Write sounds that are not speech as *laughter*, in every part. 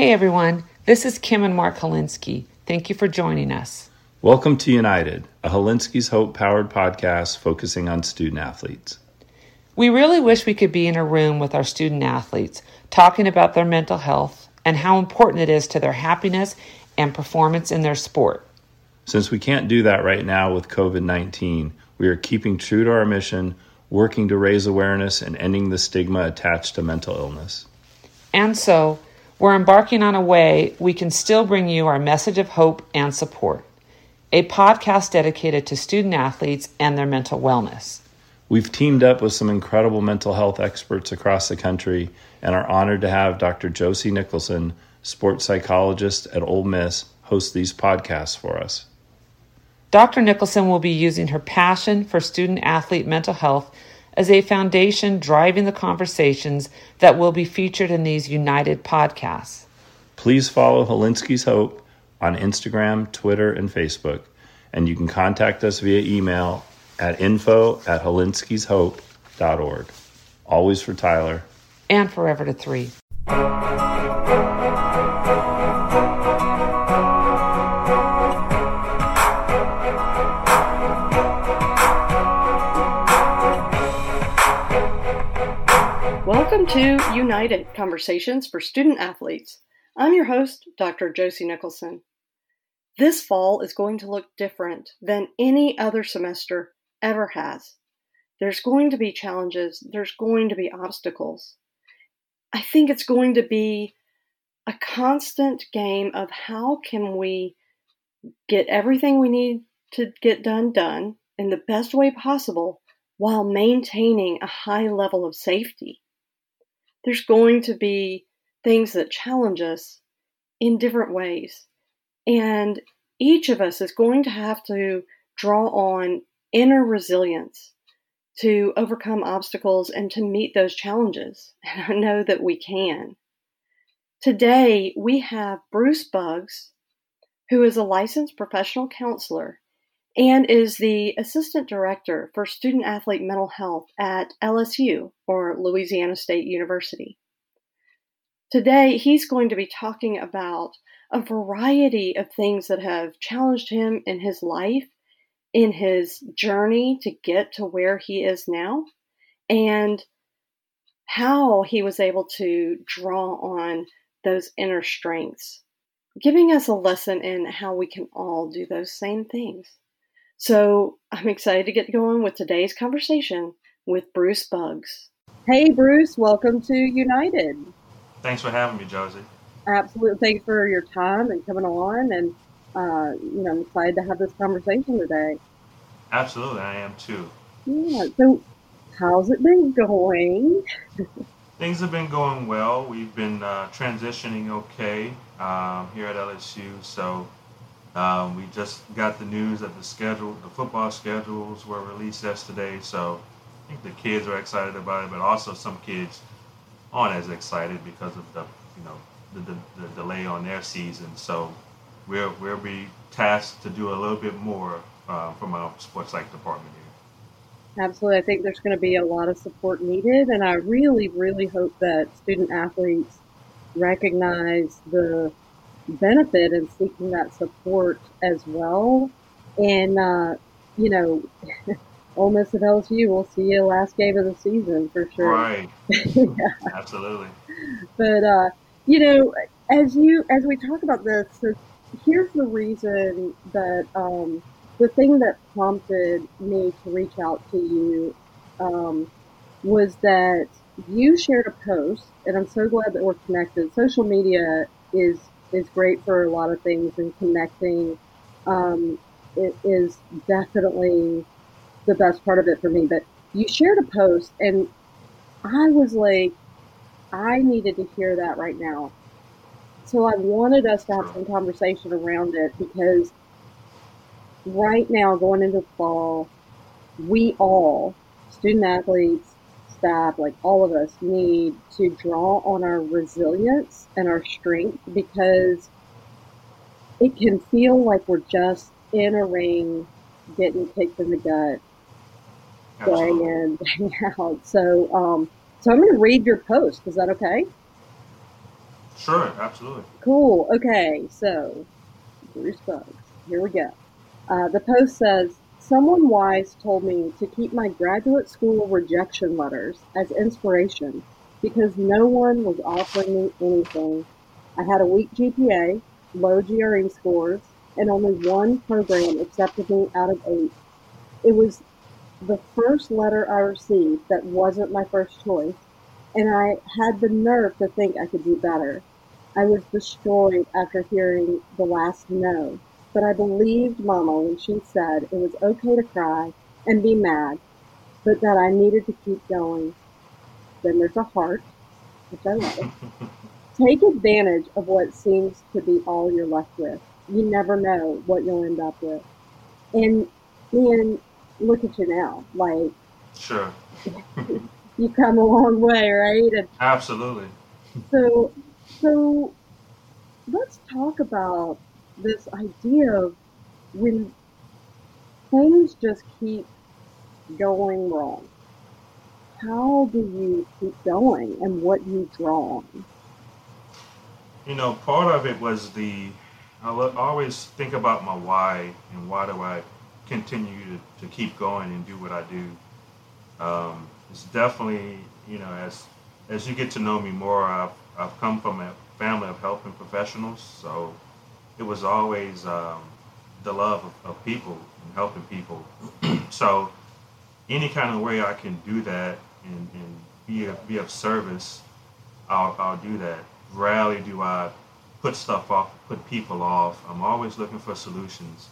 Hey everyone, this is Kym and Mark Hilinski. Thank you for joining us. Welcome to United, a Hilinski's Hope powered podcast focusing on student athletes. We really wish we could be in a room with our student athletes talking about their mental health and how important it is to their happiness and performance in their sport. Since we can't do that right now with COVID 19, we are keeping true to our mission, working to raise awareness and ending the stigma attached to mental illness. And so, we're embarking on a way we can still bring you our message of hope and support a podcast dedicated to student athletes and their mental wellness. We've teamed up with some incredible mental health experts across the country and are honored to have Dr. Josie Nicholson, sports psychologist at Ole Miss, host these podcasts for us. Dr. Nicholson will be using her passion for student athlete mental health as a foundation driving the conversations that will be featured in these United podcasts. Please follow Hilinski's Hope on Instagram, Twitter, and Facebook, and you can contact us via email at info at hilinskishope.org. Always for Tyler. And forever to three. Welcome to United Conversations for Student Athletes. I'm your host, Dr. Josie Nicholson. This fall is going to look different than any other semester ever has. There's going to be challenges, there's going to be obstacles. I think it's going to be a constant game of how can we get everything we need to get done done in the best way possible while maintaining a high level of safety. There's going to be things that challenge us in different ways. And each of us is going to have to draw on inner resilience to overcome obstacles and to meet those challenges. *laughs* And I know that we can. Today, we have Bruce Bugs, who is a licensed professional counselor and is the assistant director for student athlete mental health at LSU, or Louisiana State University. Today, he's going to be talking about a variety of things that have challenged him in his life in his journey to get to where he is now and how he was able to draw on those inner strengths, giving us a lesson in how we can all do those same things. So I'm excited to get going with today's conversation with Bruce Bugs. Hey, Bruce, welcome to United. Thanks for having me, Josie. Absolutely. Thanks for your time and coming on. And uh, you know, I'm excited to have this conversation today. Absolutely, I am too. Yeah. So, how's it been going? *laughs* Things have been going well. We've been uh, transitioning okay um, here at LSU. So, um, we just got the news that the schedule, the football schedules were released yesterday. So, I think the kids are excited about it, but also some kids aren't as excited because of the, you know, the, the, the delay on their season. So, we'll we'll be tasked to do a little bit more uh, from our sports psych department here. Absolutely, I think there's going to be a lot of support needed, and I really, really hope that student athletes recognize the benefit in seeking that support as well. And uh, you know, *laughs* Ole Miss at LSU, we'll see you last game of the season for sure. Right. *laughs* yeah. Absolutely. But uh, you know, as you as we talk about this, so here's the reason that um, the thing that prompted me to reach out to you um, was that you shared a post, and I'm so glad that we're connected. Social media is is great for a lot of things, and connecting um, it is definitely the best part of it for me. But you shared a post, and I was like, I needed to hear that right now so I wanted us to have some conversation around it because right now, going into fall, we all, student athletes, staff, like all of us, need to draw on our resilience and our strength because it can feel like we're just in a ring getting kicked in the gut day in, day out. So, um, so I'm going to read your post. Is that okay? Sure, absolutely. Cool. Okay, so Bruce Bugs. Here we go. Uh, the post says Someone wise told me to keep my graduate school rejection letters as inspiration because no one was offering me anything. I had a weak GPA, low GRE scores, and only one program accepted me out of eight. It was the first letter I received that wasn't my first choice, and I had the nerve to think I could do better. I was destroyed after hearing the last no, but I believed Mama when she said it was okay to cry and be mad, but that I needed to keep going. Then there's a heart, which I love. *laughs* Take advantage of what seems to be all you're left with. You never know what you'll end up with. And then look at you now. Like, Sure. *laughs* you come a long way, right? And Absolutely. so, so let's talk about this idea of when things just keep going wrong. How do you keep going and what you draw? You know, part of it was the, I always think about my why and why do I continue to, to keep going and do what I do. Um, it's definitely, you know, as as you get to know me more, I've, I've come from a family of helping professionals. So it was always um, the love of, of people and helping people. *clears throat* so any kind of way I can do that and, and be, of, be of service, I'll, I'll do that. Rarely do I put stuff off, put people off. I'm always looking for solutions.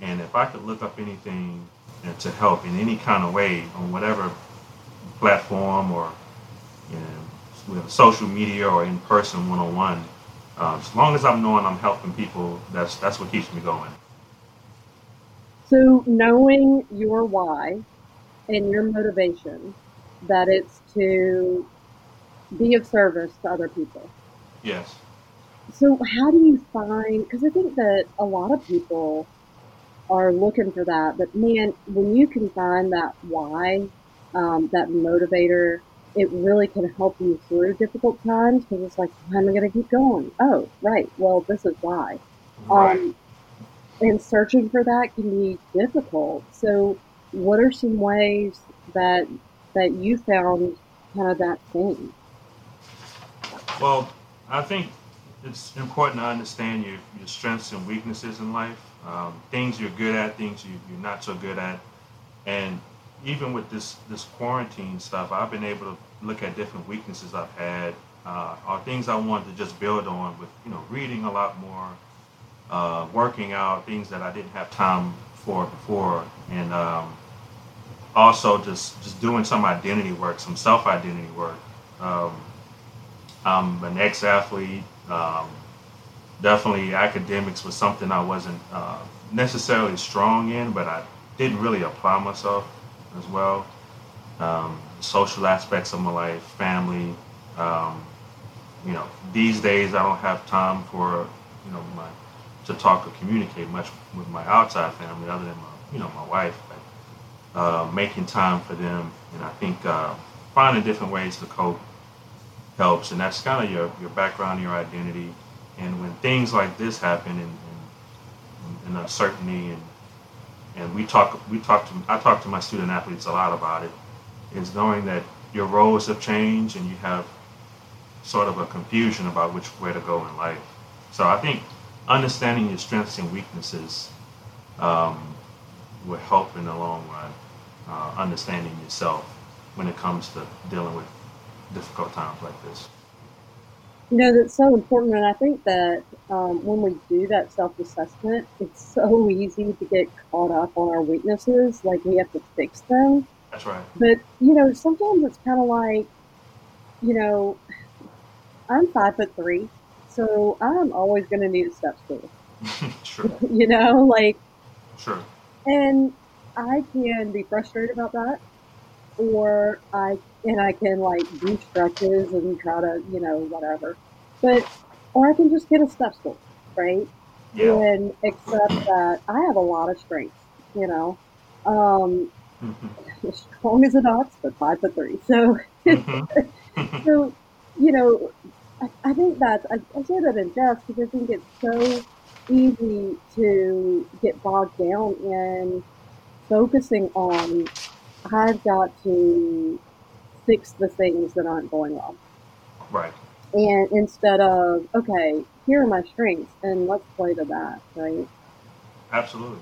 And if I could look up anything uh, to help in any kind of way on whatever platform or you know, social media or in person one on one, as long as I'm knowing I'm helping people, that's that's what keeps me going. So, knowing your why and your motivation, that it's to be of service to other people. Yes. So, how do you find? Because I think that a lot of people are looking for that, but man, when you can find that why, um, that motivator, it really can help you through difficult times because it's like, how am I going to keep going? Oh, right. Well, this is why. Right. Um, and searching for that can be difficult. So, what are some ways that that you found kind of that thing? Well, I think it's important to understand your, your strengths and weaknesses in life. Um, things you're good at, things you, you're not so good at. And even with this, this quarantine stuff, I've been able to look at different weaknesses I've had, uh, or things I wanted to just build on with, you know, reading a lot more, uh, working out, things that I didn't have time for before. And um, also just, just doing some identity work, some self identity work. Um, I'm an ex athlete. Um, definitely academics was something I wasn't uh, necessarily strong in, but I didn't really apply myself as well. Um, social aspects of my life, family. Um, you know, these days I don't have time for you know my to talk or communicate much with my outside family other than my you know my wife. But uh, making time for them, and I think uh, finding different ways to cope helps, and that's kind of your your background, your identity. And when things like this happen, and, and, and uncertainty, and and we talk we talk to I talk to my student athletes a lot about it, is knowing that your roles have changed and you have sort of a confusion about which way to go in life. So I think understanding your strengths and weaknesses um, will help in the long run. Uh, understanding yourself when it comes to dealing with difficult times like this. You know, that's so important. And I think that um, when we do that self assessment, it's so easy to get caught up on our weaknesses, like we have to fix them. That's right. But, you know, sometimes it's kind of like, you know, I'm five foot three, so I'm always going to need a step stool. *laughs* sure. *laughs* you know, like, Sure. and I can be frustrated about that, or I and I can like do stretches and try to, you know, whatever. But or I can just get a step stool, right? Yeah. And accept that I have a lot of strengths, you know. Um, Mhm. *laughs* strong as an ox, but five foot three. So Mhm. *laughs* so you know I, I think that's, I, I say that in jest because I think it's so easy to get bogged down in focusing on, I've got to fix the things that aren't going well. Right. And instead of, okay, here are my strengths and let's play to that, right? Absolutely.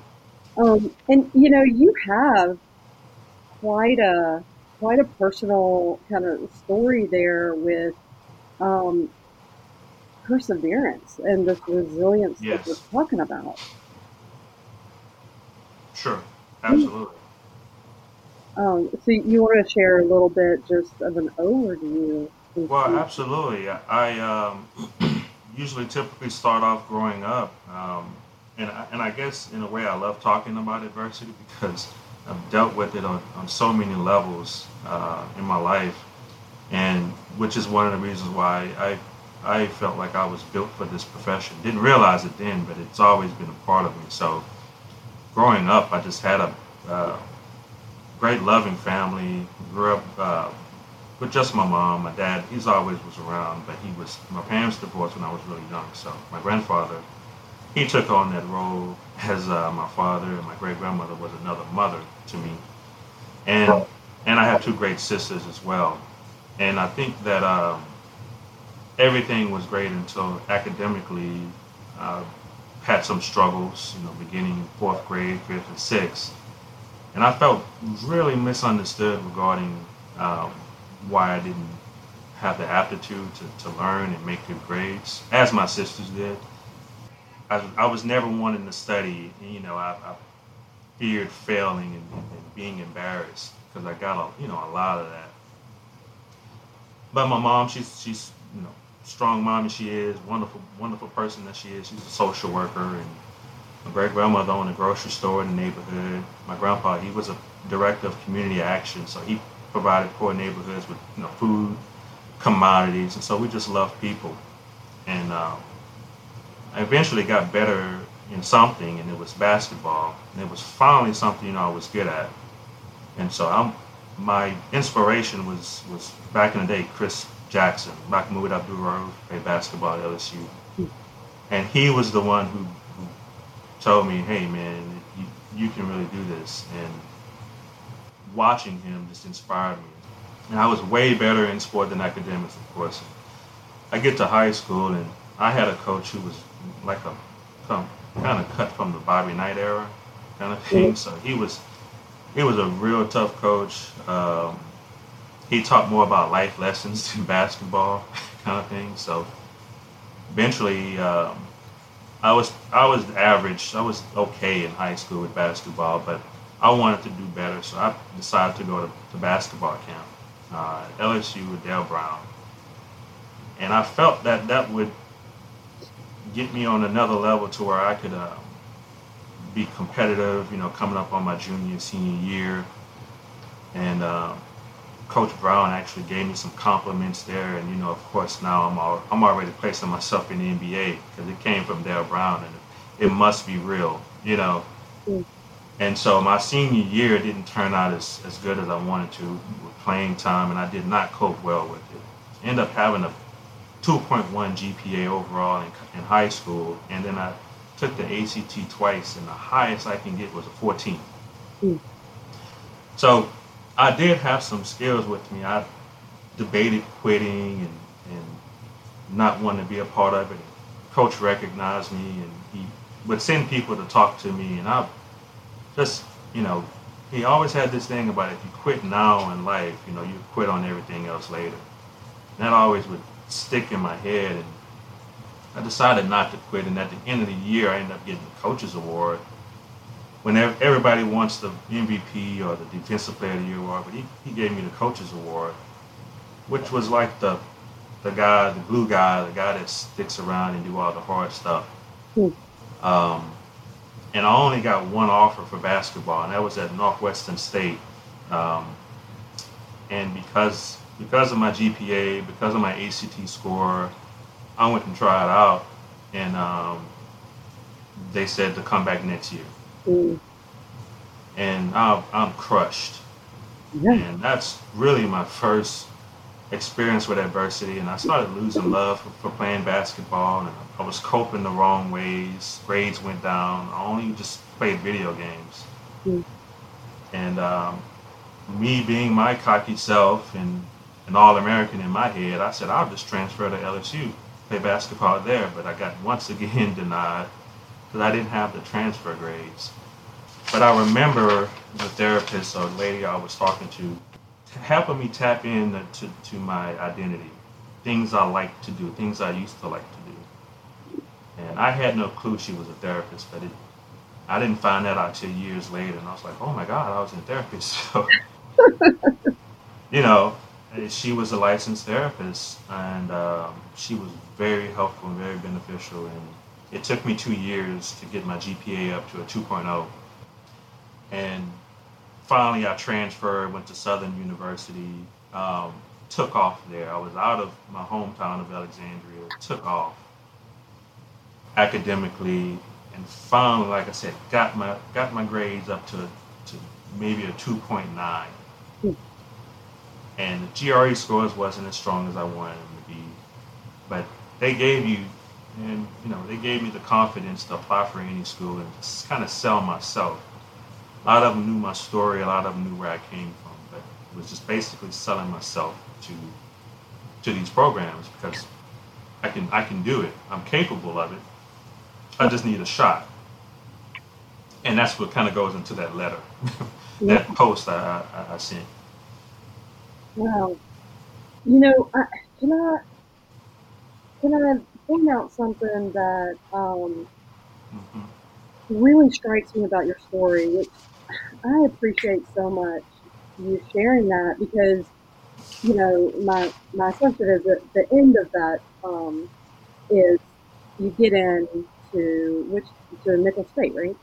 Um, and you know, you have quite a quite a personal kind of story there with um, perseverance and this resilience Yes. that we're talking about. Sure. Absolutely. Um, so you want to share a little bit just of an overview? Well, absolutely. I um, *clears throat* usually typically start off growing up, um, and I, and I guess in a way I love talking about adversity *laughs* because I've dealt with it on, on so many levels uh, in my life, and which is one of the reasons why I I felt like I was built for this profession. Didn't realize it then, but it's always been a part of me. So growing up, I just had a uh, great loving family. Grew up uh, with just my mom. My dad, he's always was around, but he was my parents divorced when I was really young. So my grandfather, he took on that role as uh, my father, and my great grandmother was another mother to me. And and I have two great sisters as well. And I think that um, everything was great until academically uh, had some struggles. You know, beginning fourth grade, fifth, and sixth and I felt really misunderstood regarding um, why I didn't have the aptitude to, to learn and make good grades, as my sisters did. I, I was never wanting to study, you know, I, I feared failing and, and being embarrassed because I got a, you know, a lot of that. But my mom, she's she's you know strong mom she is, wonderful wonderful person that she is. She's a social worker and my great grandmother owned a grocery store in the neighborhood. My grandpa, he was a director of community action, so he provided poor neighborhoods with you know food, commodities, and so we just loved people. And um, I eventually got better in something, and it was basketball, and it was finally something you know I was good at. And so I'm my inspiration was was back in the day Chris Jackson, Mahmoud Abdul-Rauf, played basketball at LSU, and he was the one who told me, "Hey, man, you, can really do this." And watching him just inspired me. And I was way better in sport than academics, of course. I get to high school, and I had a coach who was like a kind of cut from the Bobby Knight era kind of thing. So he was he was a real tough coach. Um, he taught more about life lessons *laughs* than basketball *laughs* kind of thing. So eventually. Um, I was I was average. I was okay in high school with basketball, but I wanted to do better, so I decided to go to, to basketball camp, uh, LSU with Dale Brown, and I felt that that would get me on another level to where I could uh, be competitive. You know, coming up on my junior and senior year, and uh, Coach Brown actually gave me some compliments there, and you know, of course, now I'm all, I'm already placing myself in the NBA because it came from Dale Brown, and it must be real, you know. Mm. And so my senior year didn't turn out as, as good as I wanted to with playing time, and I did not cope well with it. End up having a 2.1 GPA overall in, in high school, and then I took the ACT twice, and the highest I can get was a 14. Mm. So I did have some skills with me. I debated quitting and, and not wanting to be a part of it. Coach recognized me and he would send people to talk to me and I just, you know, he always had this thing about if you quit now in life, you know, you quit on everything else later. And that always would stick in my head and I decided not to quit and at the end of the year I ended up getting the coach's award when everybody wants the MVP or the Defensive Player of the Year award, but he, he gave me the Coaches Award, which was like the the guy, the glue guy, the guy that sticks around and do all the hard stuff. Hmm. Um, and I only got one offer for basketball, and that was at Northwestern State. Um, and because because of my GPA, because of my ACT score, I went and tried out, and um, they said to come back next year Mm. and I'm, I'm crushed. Yeah. And that's really my first experience with adversity, and I started losing love for, for playing basketball, and I was coping the wrong ways. Grades went down. I only just played video games, mm. and um, me being my cocky self and an All American in my head, I said I'll just transfer to LSU, play basketball there. But I got once again *laughs* denied because I didn't have the transfer grades. But I remember the therapist or lady I was talking to helping me tap in to, to my identity, things I like to do, things I used to like to do. And I had no clue she was a therapist, but it, I didn't find that out till years later. And I was like, oh my God, I was in therapy. *laughs* So, you know, she was a licensed therapist and um, she was very helpful and very beneficial. And it took me two years to get my GPA up to a 2.0. And finally, I transferred, went to Southern University, um, took off there. I was out of my hometown of Alexandria, took off academically, and finally, like I said, got my got my grades up to to maybe a 2.9. Hmm. And the GRE scores wasn't as strong as I wanted them to be, but they gave you, and you know, they gave me the confidence to apply for any school and just kind of sell myself a lot of them knew my story. A lot of them knew where I came from, but it was just basically selling myself to to these programs because I can I can do it. I'm capable of it. I just need a shot, and that's what kind of goes into that letter, *laughs* that post I, I, I sent. Wow, you know, I, can I can I point out something that um, mm-hmm. really strikes me about your story, which I appreciate so much you sharing that because, you know, my my assumption is that the end of that um, is you get into which to Nicholls State, right?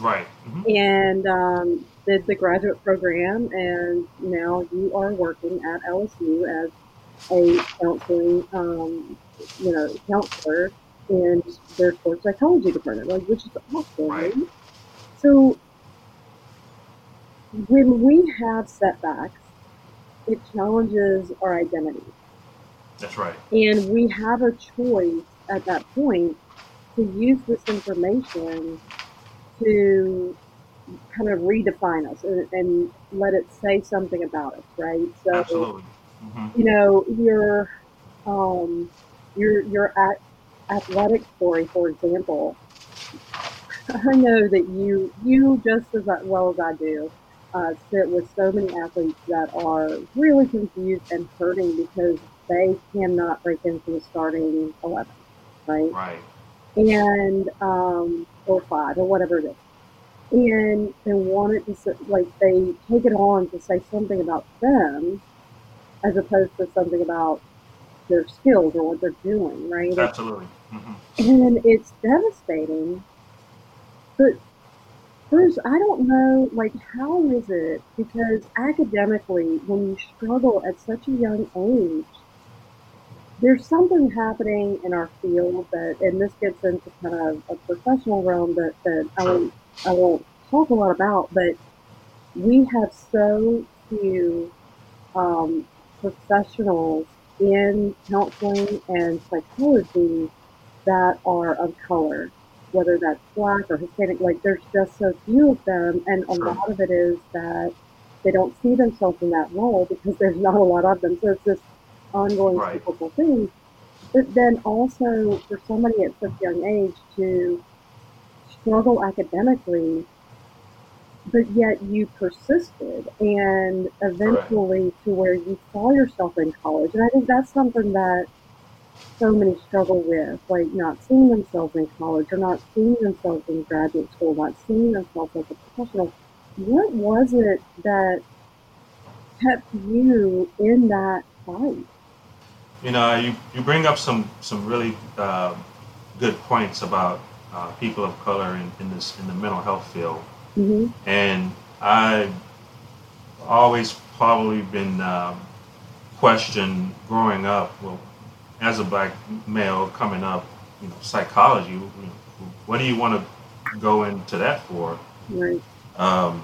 Right. Mm-hmm. And um, did the graduate program, and now you are working at LSU as a counseling, um, you know, counselor in their sports psychology department, like, which is awesome. Right. So when we have setbacks, it challenges our identity. That's right. And we have a choice at that point to use this information to kind of redefine us and, and let it say something about us, right? So, Absolutely. Mm-hmm. you know, your um, your your at, athletic story, for example. *laughs* I know that you you just as well as I do uh, sit with so many athletes that are really confused and hurting because they cannot break into the starting 11, right? Right. And, um, or five, or whatever it is. And they want it to, like, they take it on to say something about them as opposed to something about their skills or what they're doing, right? Absolutely. Mm-hmm. And it's devastating. But Bruce, I don't know, like, how is it? Because academically, when you struggle at such a young age, there's something happening in our field that, and this gets into kind of a professional realm that, that I, won't, I won't talk a lot about, but we have so few um, professionals in counseling and psychology that are of color whether that's black or Hispanic, like there's just so few of them. And a lot of it is that they don't see themselves in that role because *laughs* there's not a lot of them. So it's this ongoing right. cyclical thing. But then also for somebody at such a young age to struggle academically, but yet you persisted and eventually right. to where you saw yourself in college. And I think that's something that so many struggle with, like not seeing themselves in college or not seeing themselves in graduate school, not seeing themselves as a professional. What was it that kept you in that fight? You know, you, you bring up some some really uh, good points about uh, people of color in, in this in the mental health field, mm-hmm. and I always probably been um, questioned growing up. Well, as a black male coming up, you know, psychology. You know, what do you want to go into that for? Right. Um,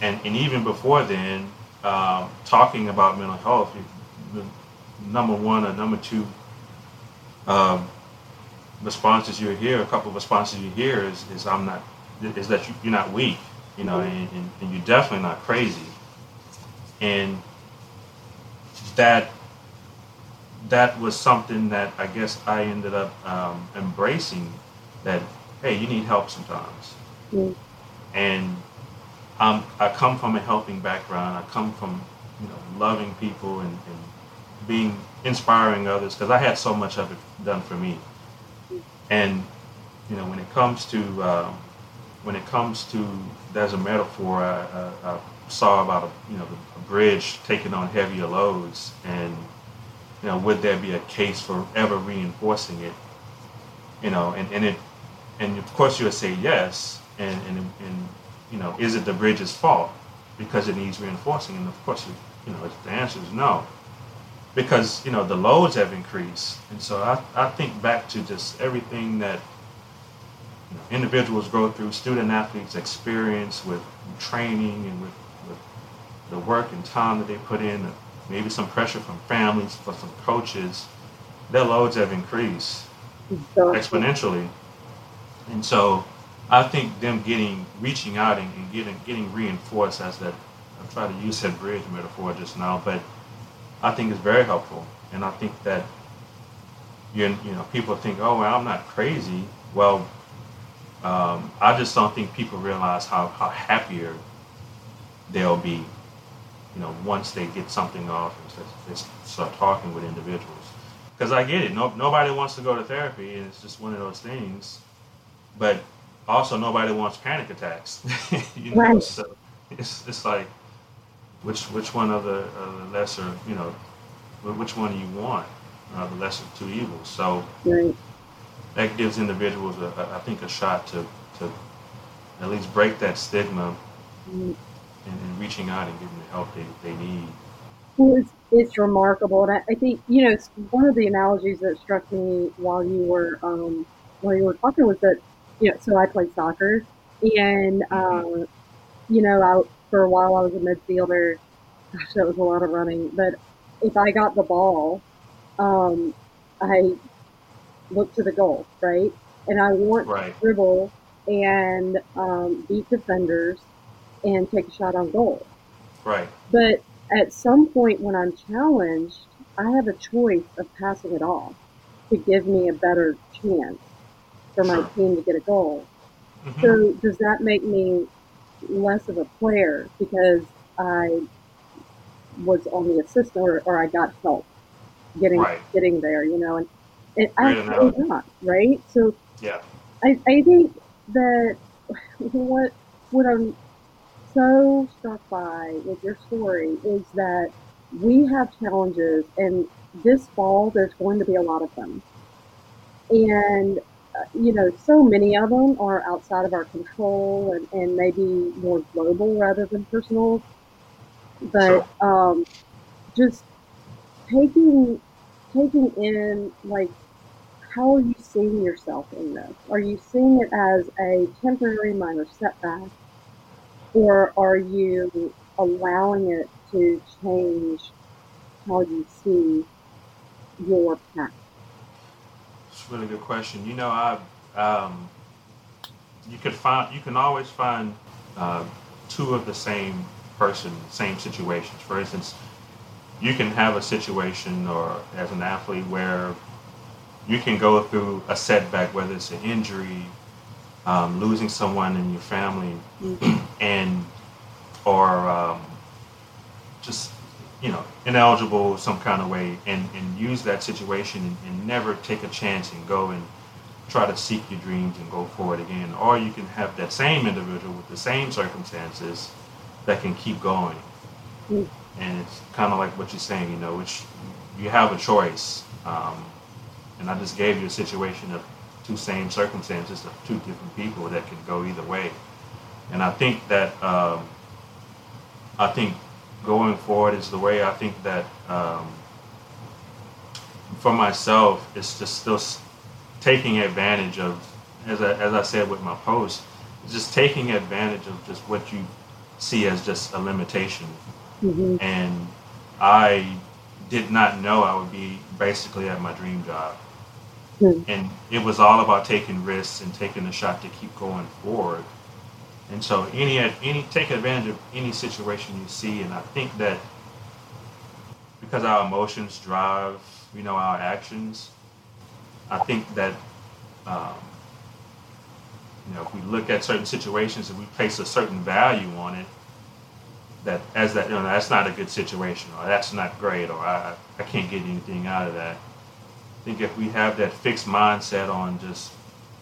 and and even before then, um, talking about mental health, the number one or number two um, responses you hear, a couple of responses you hear is, is I'm not, is that you, you're not weak, you know, and, and, and you're definitely not crazy. And that that was something that I guess I ended up um, embracing. That hey, you need help sometimes, mm. and um, I come from a helping background. I come from you know loving people and, and being inspiring others because I had so much of it done for me. And you know when it comes to um, when it comes to there's a metaphor I, I, I saw about a you know a bridge taking on heavier loads and you know would there be a case for ever reinforcing it you know and, and it and of course you would say yes and, and and you know is it the bridge's fault because it needs reinforcing? And of course you, you know the answer is no. Because you know the loads have increased. And so I, I think back to just everything that you know, individuals go through student athletes experience with training and with the work and time that they put in, maybe some pressure from families, from some coaches, their loads have increased exponentially. And so I think them getting, reaching out and, and getting, getting reinforced as that, I try to use that bridge metaphor just now, but I think it's very helpful. And I think that, you, you know, people think, oh, well, I'm not crazy. Well, um, I just don't think people realize how, how happier they'll be you know, once they get something off and start talking with individuals. Because I get it. No, nobody wants to go to therapy, and it's just one of those things. But also, nobody wants panic attacks. *laughs* you know, right. so it's, it's like, which which one of the, uh, lesser, you know, which one do you want? Uh, the lesser two evils. So right. that gives individuals, a, a, I think, a shot to to at least break that stigma. Mm and, and reaching out and giving the help they, they need. Well, it's, it's remarkable, and I, I think you know one of the analogies that struck me while you were um, while you were talking was that you know so I played soccer, and uh, you know I, for a while I was a midfielder. Gosh, that was a lot of running, but if I got the ball, um, I look to the goal, right? And I want right. to dribble and um, beat defenders and take a shot on goal. Right. But at some point when I'm challenged, I have a choice of passing it off to give me a better chance for my sure. team to get a goal. Mm-hmm. So does that make me less of a player because I was on the assist or, or I got help getting right. getting there, you know, and it actually not, right? So yeah. I, I think that *laughs* what what I'm so struck by with your story is that we have challenges, and this fall there's going to be a lot of them. And, uh, you know, so many of them are outside of our control and, and maybe more global rather than personal. But um, just taking taking in like how are you seeing yourself in this? Are you seeing it as a temporary minor setback? Or are you allowing it to change how you see your path? It's a really good question. You know, I um, you could find you can always find uh, two of the same person, same situations. For instance, you can have a situation or as an athlete where you can go through a setback, whether it's an injury um, losing someone in your family, mm-hmm. *clears throat* and or um, just you know ineligible some kind of way, and and use that situation and, and, never take a chance and go and try to seek your dreams and go forward again. Or you can have that same individual with the same circumstances that can keep going. Mm-hmm. And it's kind of like what you're saying, you know, which you have a choice. Um, and I just gave you a situation of two same circumstances of two different people that can go either way. And I think that um, I think going forward is the way. I think that um, for myself, it's just still taking advantage of, as I, as I said with my post, just taking advantage of just what you see as just a limitation. Mm-hmm. And I did not know I would be basically at my dream job. Hmm. And it was all about taking risks and taking a shot to keep going forward. And so any any take advantage of any situation you see, and I think that because our emotions drive, you know, our actions, I think that um, you know if we look at certain situations and we place a certain value on it, that as that you know that's not a good situation or that's not great or I I can't get anything out of that. I think if we have that fixed mindset on just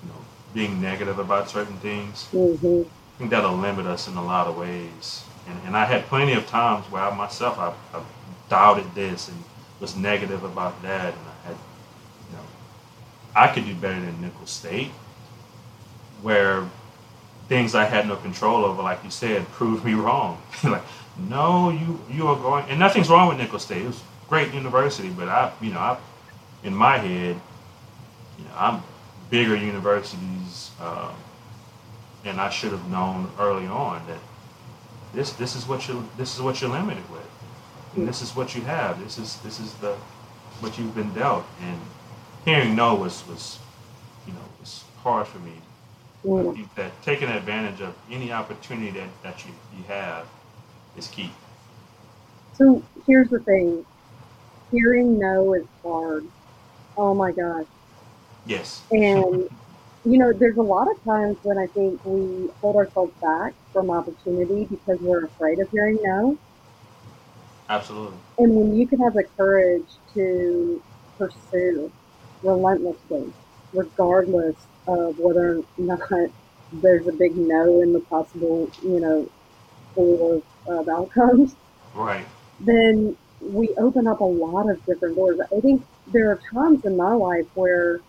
you know being negative about certain things, hmm I think that'll limit us in a lot of ways. And, and I had plenty of times where I myself I, I doubted this and was negative about that, and I had you know I could do better than Nicholls State, where things I had no control over, like you said, *laughs* proved me wrong. *laughs* like, no, you you are going, and nothing's wrong with Nicholls State. It was a great university, but I, you know, I, in my head, you know, I'm bigger universities, um, and I should have known early on that this this is what you this is what you're limited with, and this is what you have. This is this is the what you've been dealt, and hearing no was was you know was hard for me I think that taking advantage of any opportunity that, that you, you have is key. So here's the thing hearing no is hard. Oh my gosh. Yes. And, you know, there's a lot of times when I think we hold ourselves back from opportunity because we're afraid of hearing no. Absolutely. And when you can have the courage to pursue relentlessly, regardless of whether or not there's a big no in the possible, you know, pool of, of outcomes, Right. then we open up a lot of different doors. I think there are times in my life where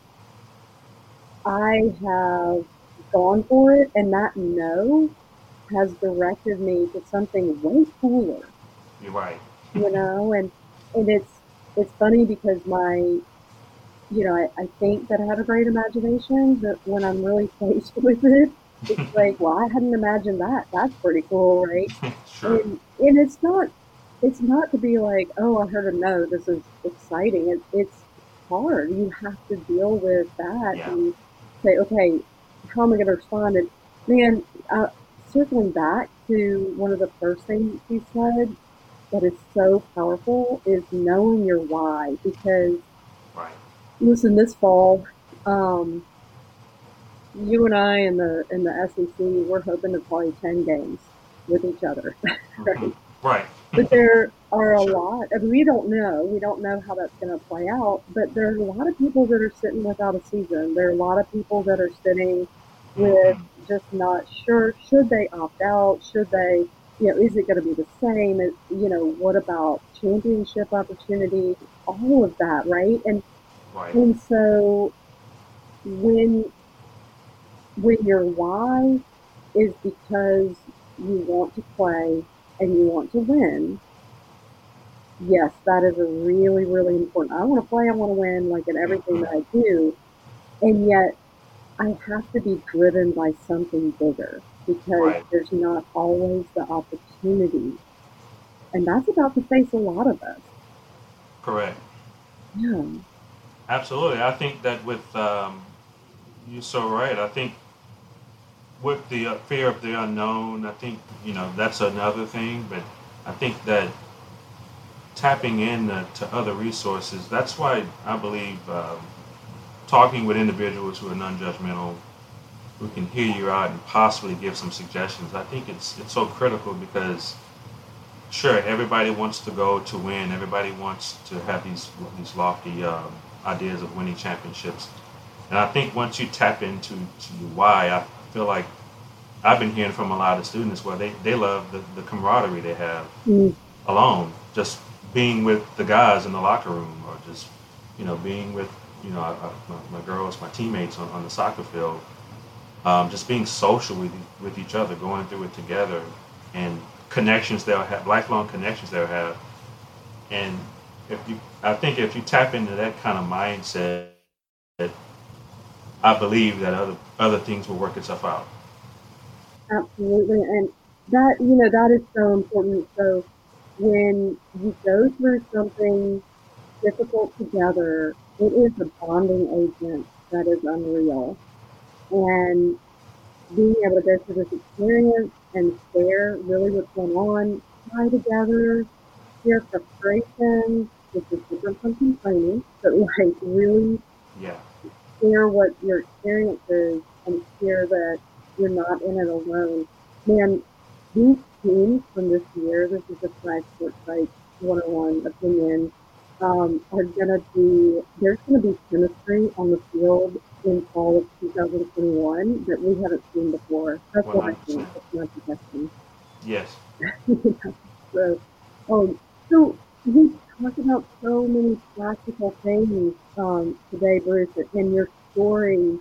I have gone for it, and that no has directed me to something way cooler, You're right. you know, and and it's it's funny because my you know, I, I think that I have a great imagination, but when I'm really *laughs* faced with it, it's *laughs* like, well, I hadn't imagined that. That's pretty cool, right? *laughs* sure. And and it's not it's not to be like, oh, I heard a no, this is exciting. It, it's hard. You have to deal with that Yeah. and say, okay, how am I going to respond? And man, uh, circling back to one of the first things you said that is so powerful is knowing your why. Because Right. listen, this fall, um, you and I in the in the SEC, we're hoping to play ten games with each other, *laughs* right? Right. But there are a lot, and we don't know. We don't know how that's going to play out. But there's a lot of people that are sitting without a season. There are a lot of people that are sitting with Mhm. just not sure. Should they opt out? Should they? You know, is it going to be the same? Is- You know, what about championship opportunity? All of that, right? And Right. and so when when your why is because you want to play and you want to win, yes, that is a really, really important. I want to play, I want to win, like in everything that I do. And yet I have to be driven by something bigger because Right. there's not always the opportunity. And that's about to face a lot of us. Correct. Yeah. Absolutely. I think that with um, you're so right. I think with the uh, fear of the unknown, I think you know that's another thing. But I think that tapping in uh, to other resources. That's why I believe um, talking with individuals who are non-judgmental, who can hear you out and possibly give some suggestions. I think it's it's so critical because sure everybody wants to go to win. Everybody wants to have these these lofty um, ideas of winning championships. And I think once you tap into to why, I feel like I've been hearing from a lot of students where they, they love the, the camaraderie they have Mm, alone, just being with the guys in the locker room, or just you know being with you know I, I, my, my girls, my teammates on, on the soccer field, um, just being social with with each other, going through it together, and connections they'll have, lifelong connections they'll have, and if you, I think if you tap into that kind of mindset, I believe that other other things will work itself out. absolutely. And that, you know, that is so important. So when you go through something difficult together, it is a bonding agent that is unreal. And being able to go through this experience and share really what's going on, cry together, share frustrations, which is different from complaining, but like really Yeah. Share what your experience is and share that you're not in it alone. Man, these teams from this year, this is just my sports psych 101 opinion, um, are going to be, there's going to be chemistry on the field in fall of 2021 that we haven't seen before. That's what I think. 100%. That's my suggestion. Yes. *laughs* so, um, so we talked about so many practical things um, today, Bruce, and your story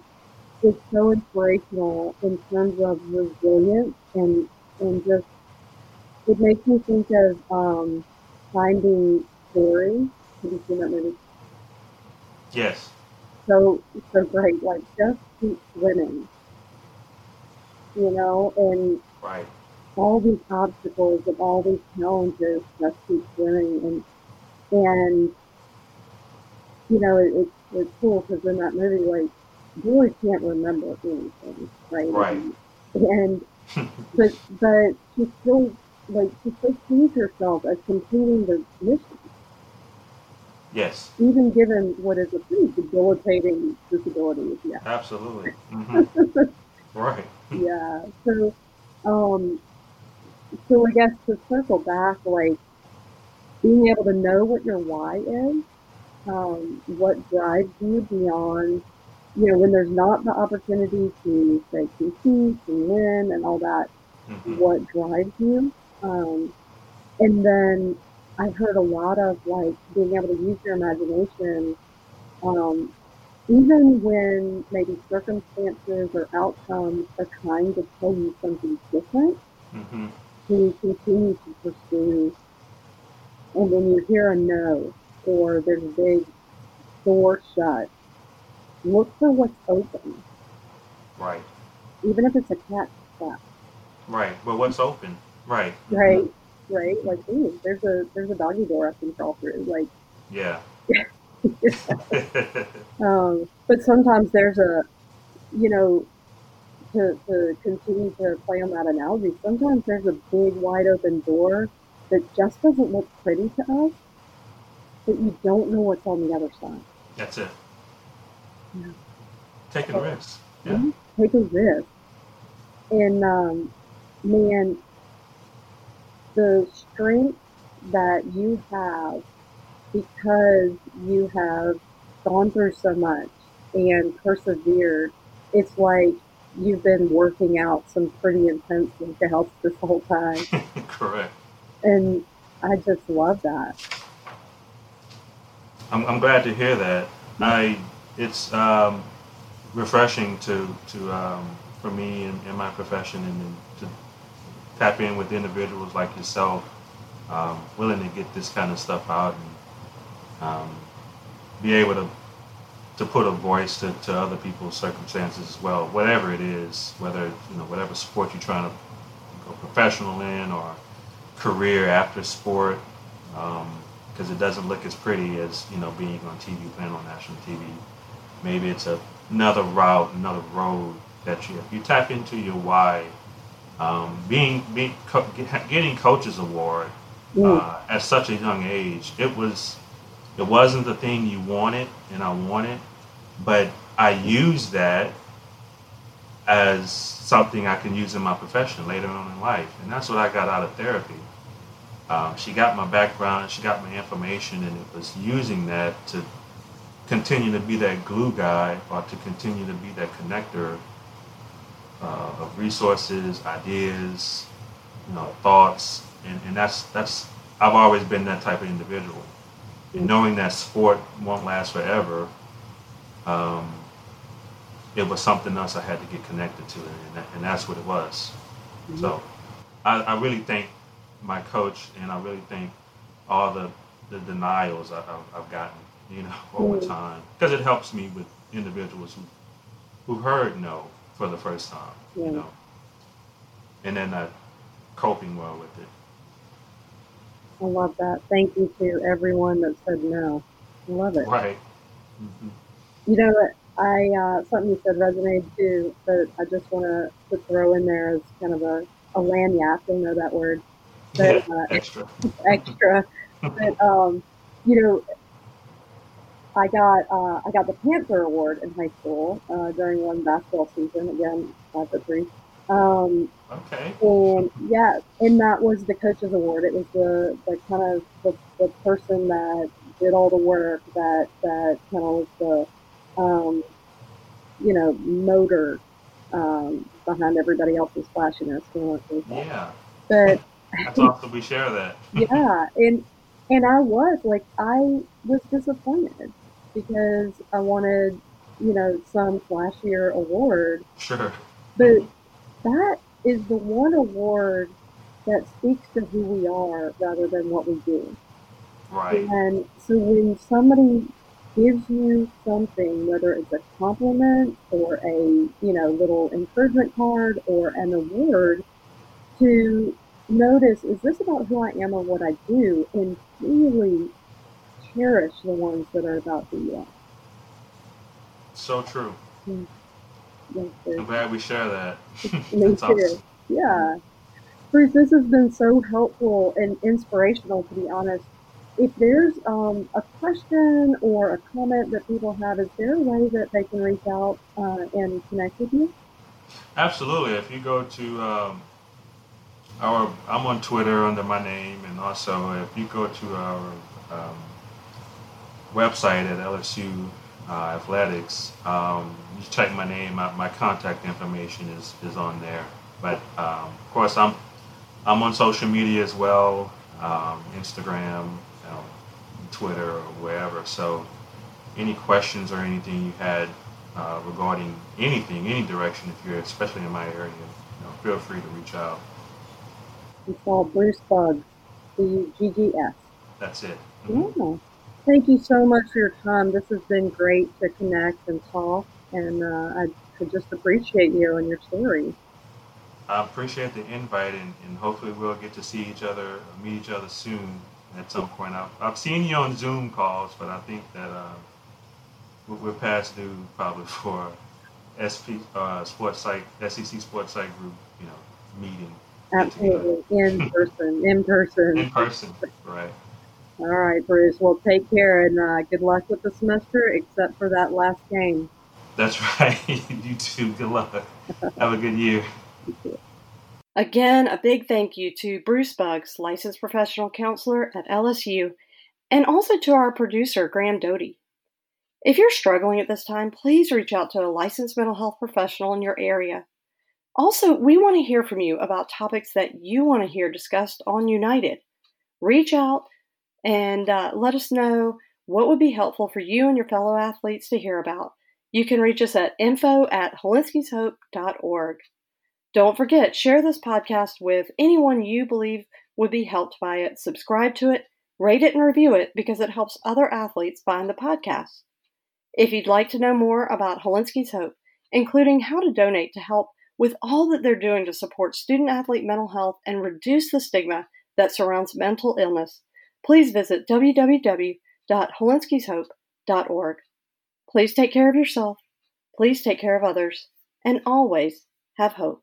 is so inspirational in terms of resilience and and just it makes me think of um, Finding Dory. Have you seen that movie? Yes. So so great, like just keep swimming, you know, and Right. all these obstacles of all these challenges just keep swimming and and you know it, it's it's cool because in that movie like Dory can't remember anything right Right. and *laughs* but but she still like she still sees herself as completing the mission Yes. even given what is a pretty debilitating disability yeah Absolutely. hmm *laughs* right. yeah so um so i guess to circle back like being able to know what your why is um, what drives you beyond you know when there's not the opportunity to say compete and win and all that hmm what drives you? Um, and then I've heard a lot of like being able to use your imagination um, even when maybe circumstances or outcomes are trying to tell you something different, hmm to continue to pursue. And when you hear a no or there's a big door shut, look for what's open, Right. even if it's a cat trap. Right. But what's open? Right. Right, right. Like, ooh, there's a there's a doggy door I can crawl through. Like, Yeah. *laughs* *laughs* um, but sometimes there's a, you know, to, to continue to play on that analogy, sometimes there's a big wide open door that just doesn't look pretty to us, but you don't know what's on the other side. That's it. Yeah. Taking risks. Yeah. Mhm. Take a risk. And um, man, the strength that you have because you have gone through so much and persevered, it's like you've been working out some pretty intense workouts this whole time. *laughs* Correct. And I just love that. I'm, I'm glad to hear that. I it's um, refreshing to to um, for me in, in my profession and, to tap in with individuals like yourself, um, willing to get this kind of stuff out and um, be able to to put a voice to, to other people's circumstances as well, whatever it is, whether you know whatever sport you're trying to go professional in or career after sport. Um, because it doesn't look as pretty as you know being on TV, playing on national TV. Maybe it's a, another route, another road that you if you tap into your why. Um, being being co- getting coaches award Mm. uh, at such a young age, it was it wasn't the thing you wanted and I wanted, but I used that as something I can use in my profession later on in life, and that's what I got out of therapy. Um, she got my background, she got my information, and it was using that to continue to be that glue guy or to continue to be that connector uh, of resources, ideas, you know, thoughts, and, and that's that's I've always been that type of individual. And knowing that sport won't last forever, um, it was something else I had to get connected to, and, that, and that's what it was. So I, I really thank my coach, and I really thank all the, the denials I, I've, I've gotten, you know, *laughs* over Mm. time, because it helps me with individuals who who heard no for the first time, Yeah. you know, and then not coping well with it. I love that. Thank you to everyone that said no. I love it. Right. Mm-hmm. You know? I uh, something you said resonated too, but I just want to, to throw in there as kind of a, a lagniappe. I know that word. But, yeah, uh, extra. extra. but um, you know, I got uh, I got the Panther Award in high school uh, during one basketball season. Again, five foot three. Um, okay. And yeah, and that was the coach's award. It was the, the kind of the, the person that did all the work that that kind of was the um, you know motor um, behind everybody else's flashiness. Yeah. But that's awesome. We share that. *laughs* yeah, and and I was like I was disappointed because I wanted you know some flashier award. Sure. But that is the one award that speaks to who we are rather than what we do. Right. And so when somebody gives you something, whether it's a compliment or a you know little encouragement card or an award, to notice is this about who I am or what I do, and really cherish the ones that are about who you are. So true. Mm. I'm glad we share that. *laughs* Me too. Yeah. Bruce, this has been so helpful and inspirational, to be honest. If there's um, a question or a comment that people have, is there a way that they can reach out uh, and connect with you? Absolutely. If you go to um, our, I'm on Twitter under my name, and also if you go to our um, website at LSU uh, Athletics, um, you check my name, my, my, contact information is, is on there. But um, of course, I'm I'm on social media as well, um, Instagram, know, Twitter, or wherever. So any questions or anything you had uh, regarding anything, any direction, if you're especially in my area, you know, feel free to reach out. It's called Bruce Bug, GGS. That's it. Mm-hmm. Yeah. Thank you so much for your time. This has been great to connect and talk, and uh, I could just appreciate you and your story. I appreciate the invite, and, and hopefully we'll get to see each other, meet each other soon at some point. I've, I've seen you on Zoom calls, but I think that uh, we're past due probably for SP uh, Sports Psych, SEC Sports Psych Group, you know, meeting. Absolutely, in person, in person, in person, right. All right, Bruce. Well, take care and uh, good luck with the semester, except for that last game. That's *laughs* right. you too. Good luck. Have a good year. Again, a big thank you to Bruce Buggs, licensed professional counselor at LSU, and also to our producer, Graham Doty. If you're struggling at this time, please reach out to a licensed mental health professional in your area. Also, we want to hear from you about topics that you want to hear discussed on United. Reach out and uh, let us know what would be helpful for you and your fellow athletes to hear about. You can reach us at info at hilinskishope.org. Don't forget, share this podcast with anyone you believe would be helped by it. Subscribe to it, rate it, and review it because it helps other athletes find the podcast. If you'd like to know more about Hilinski's Hope, including how to donate to help with all that they're doing to support student athlete mental health and reduce the stigma that surrounds mental illness, please visit www.hilinskishope.org. Please take care of yourself, please take care of others, and always have hope.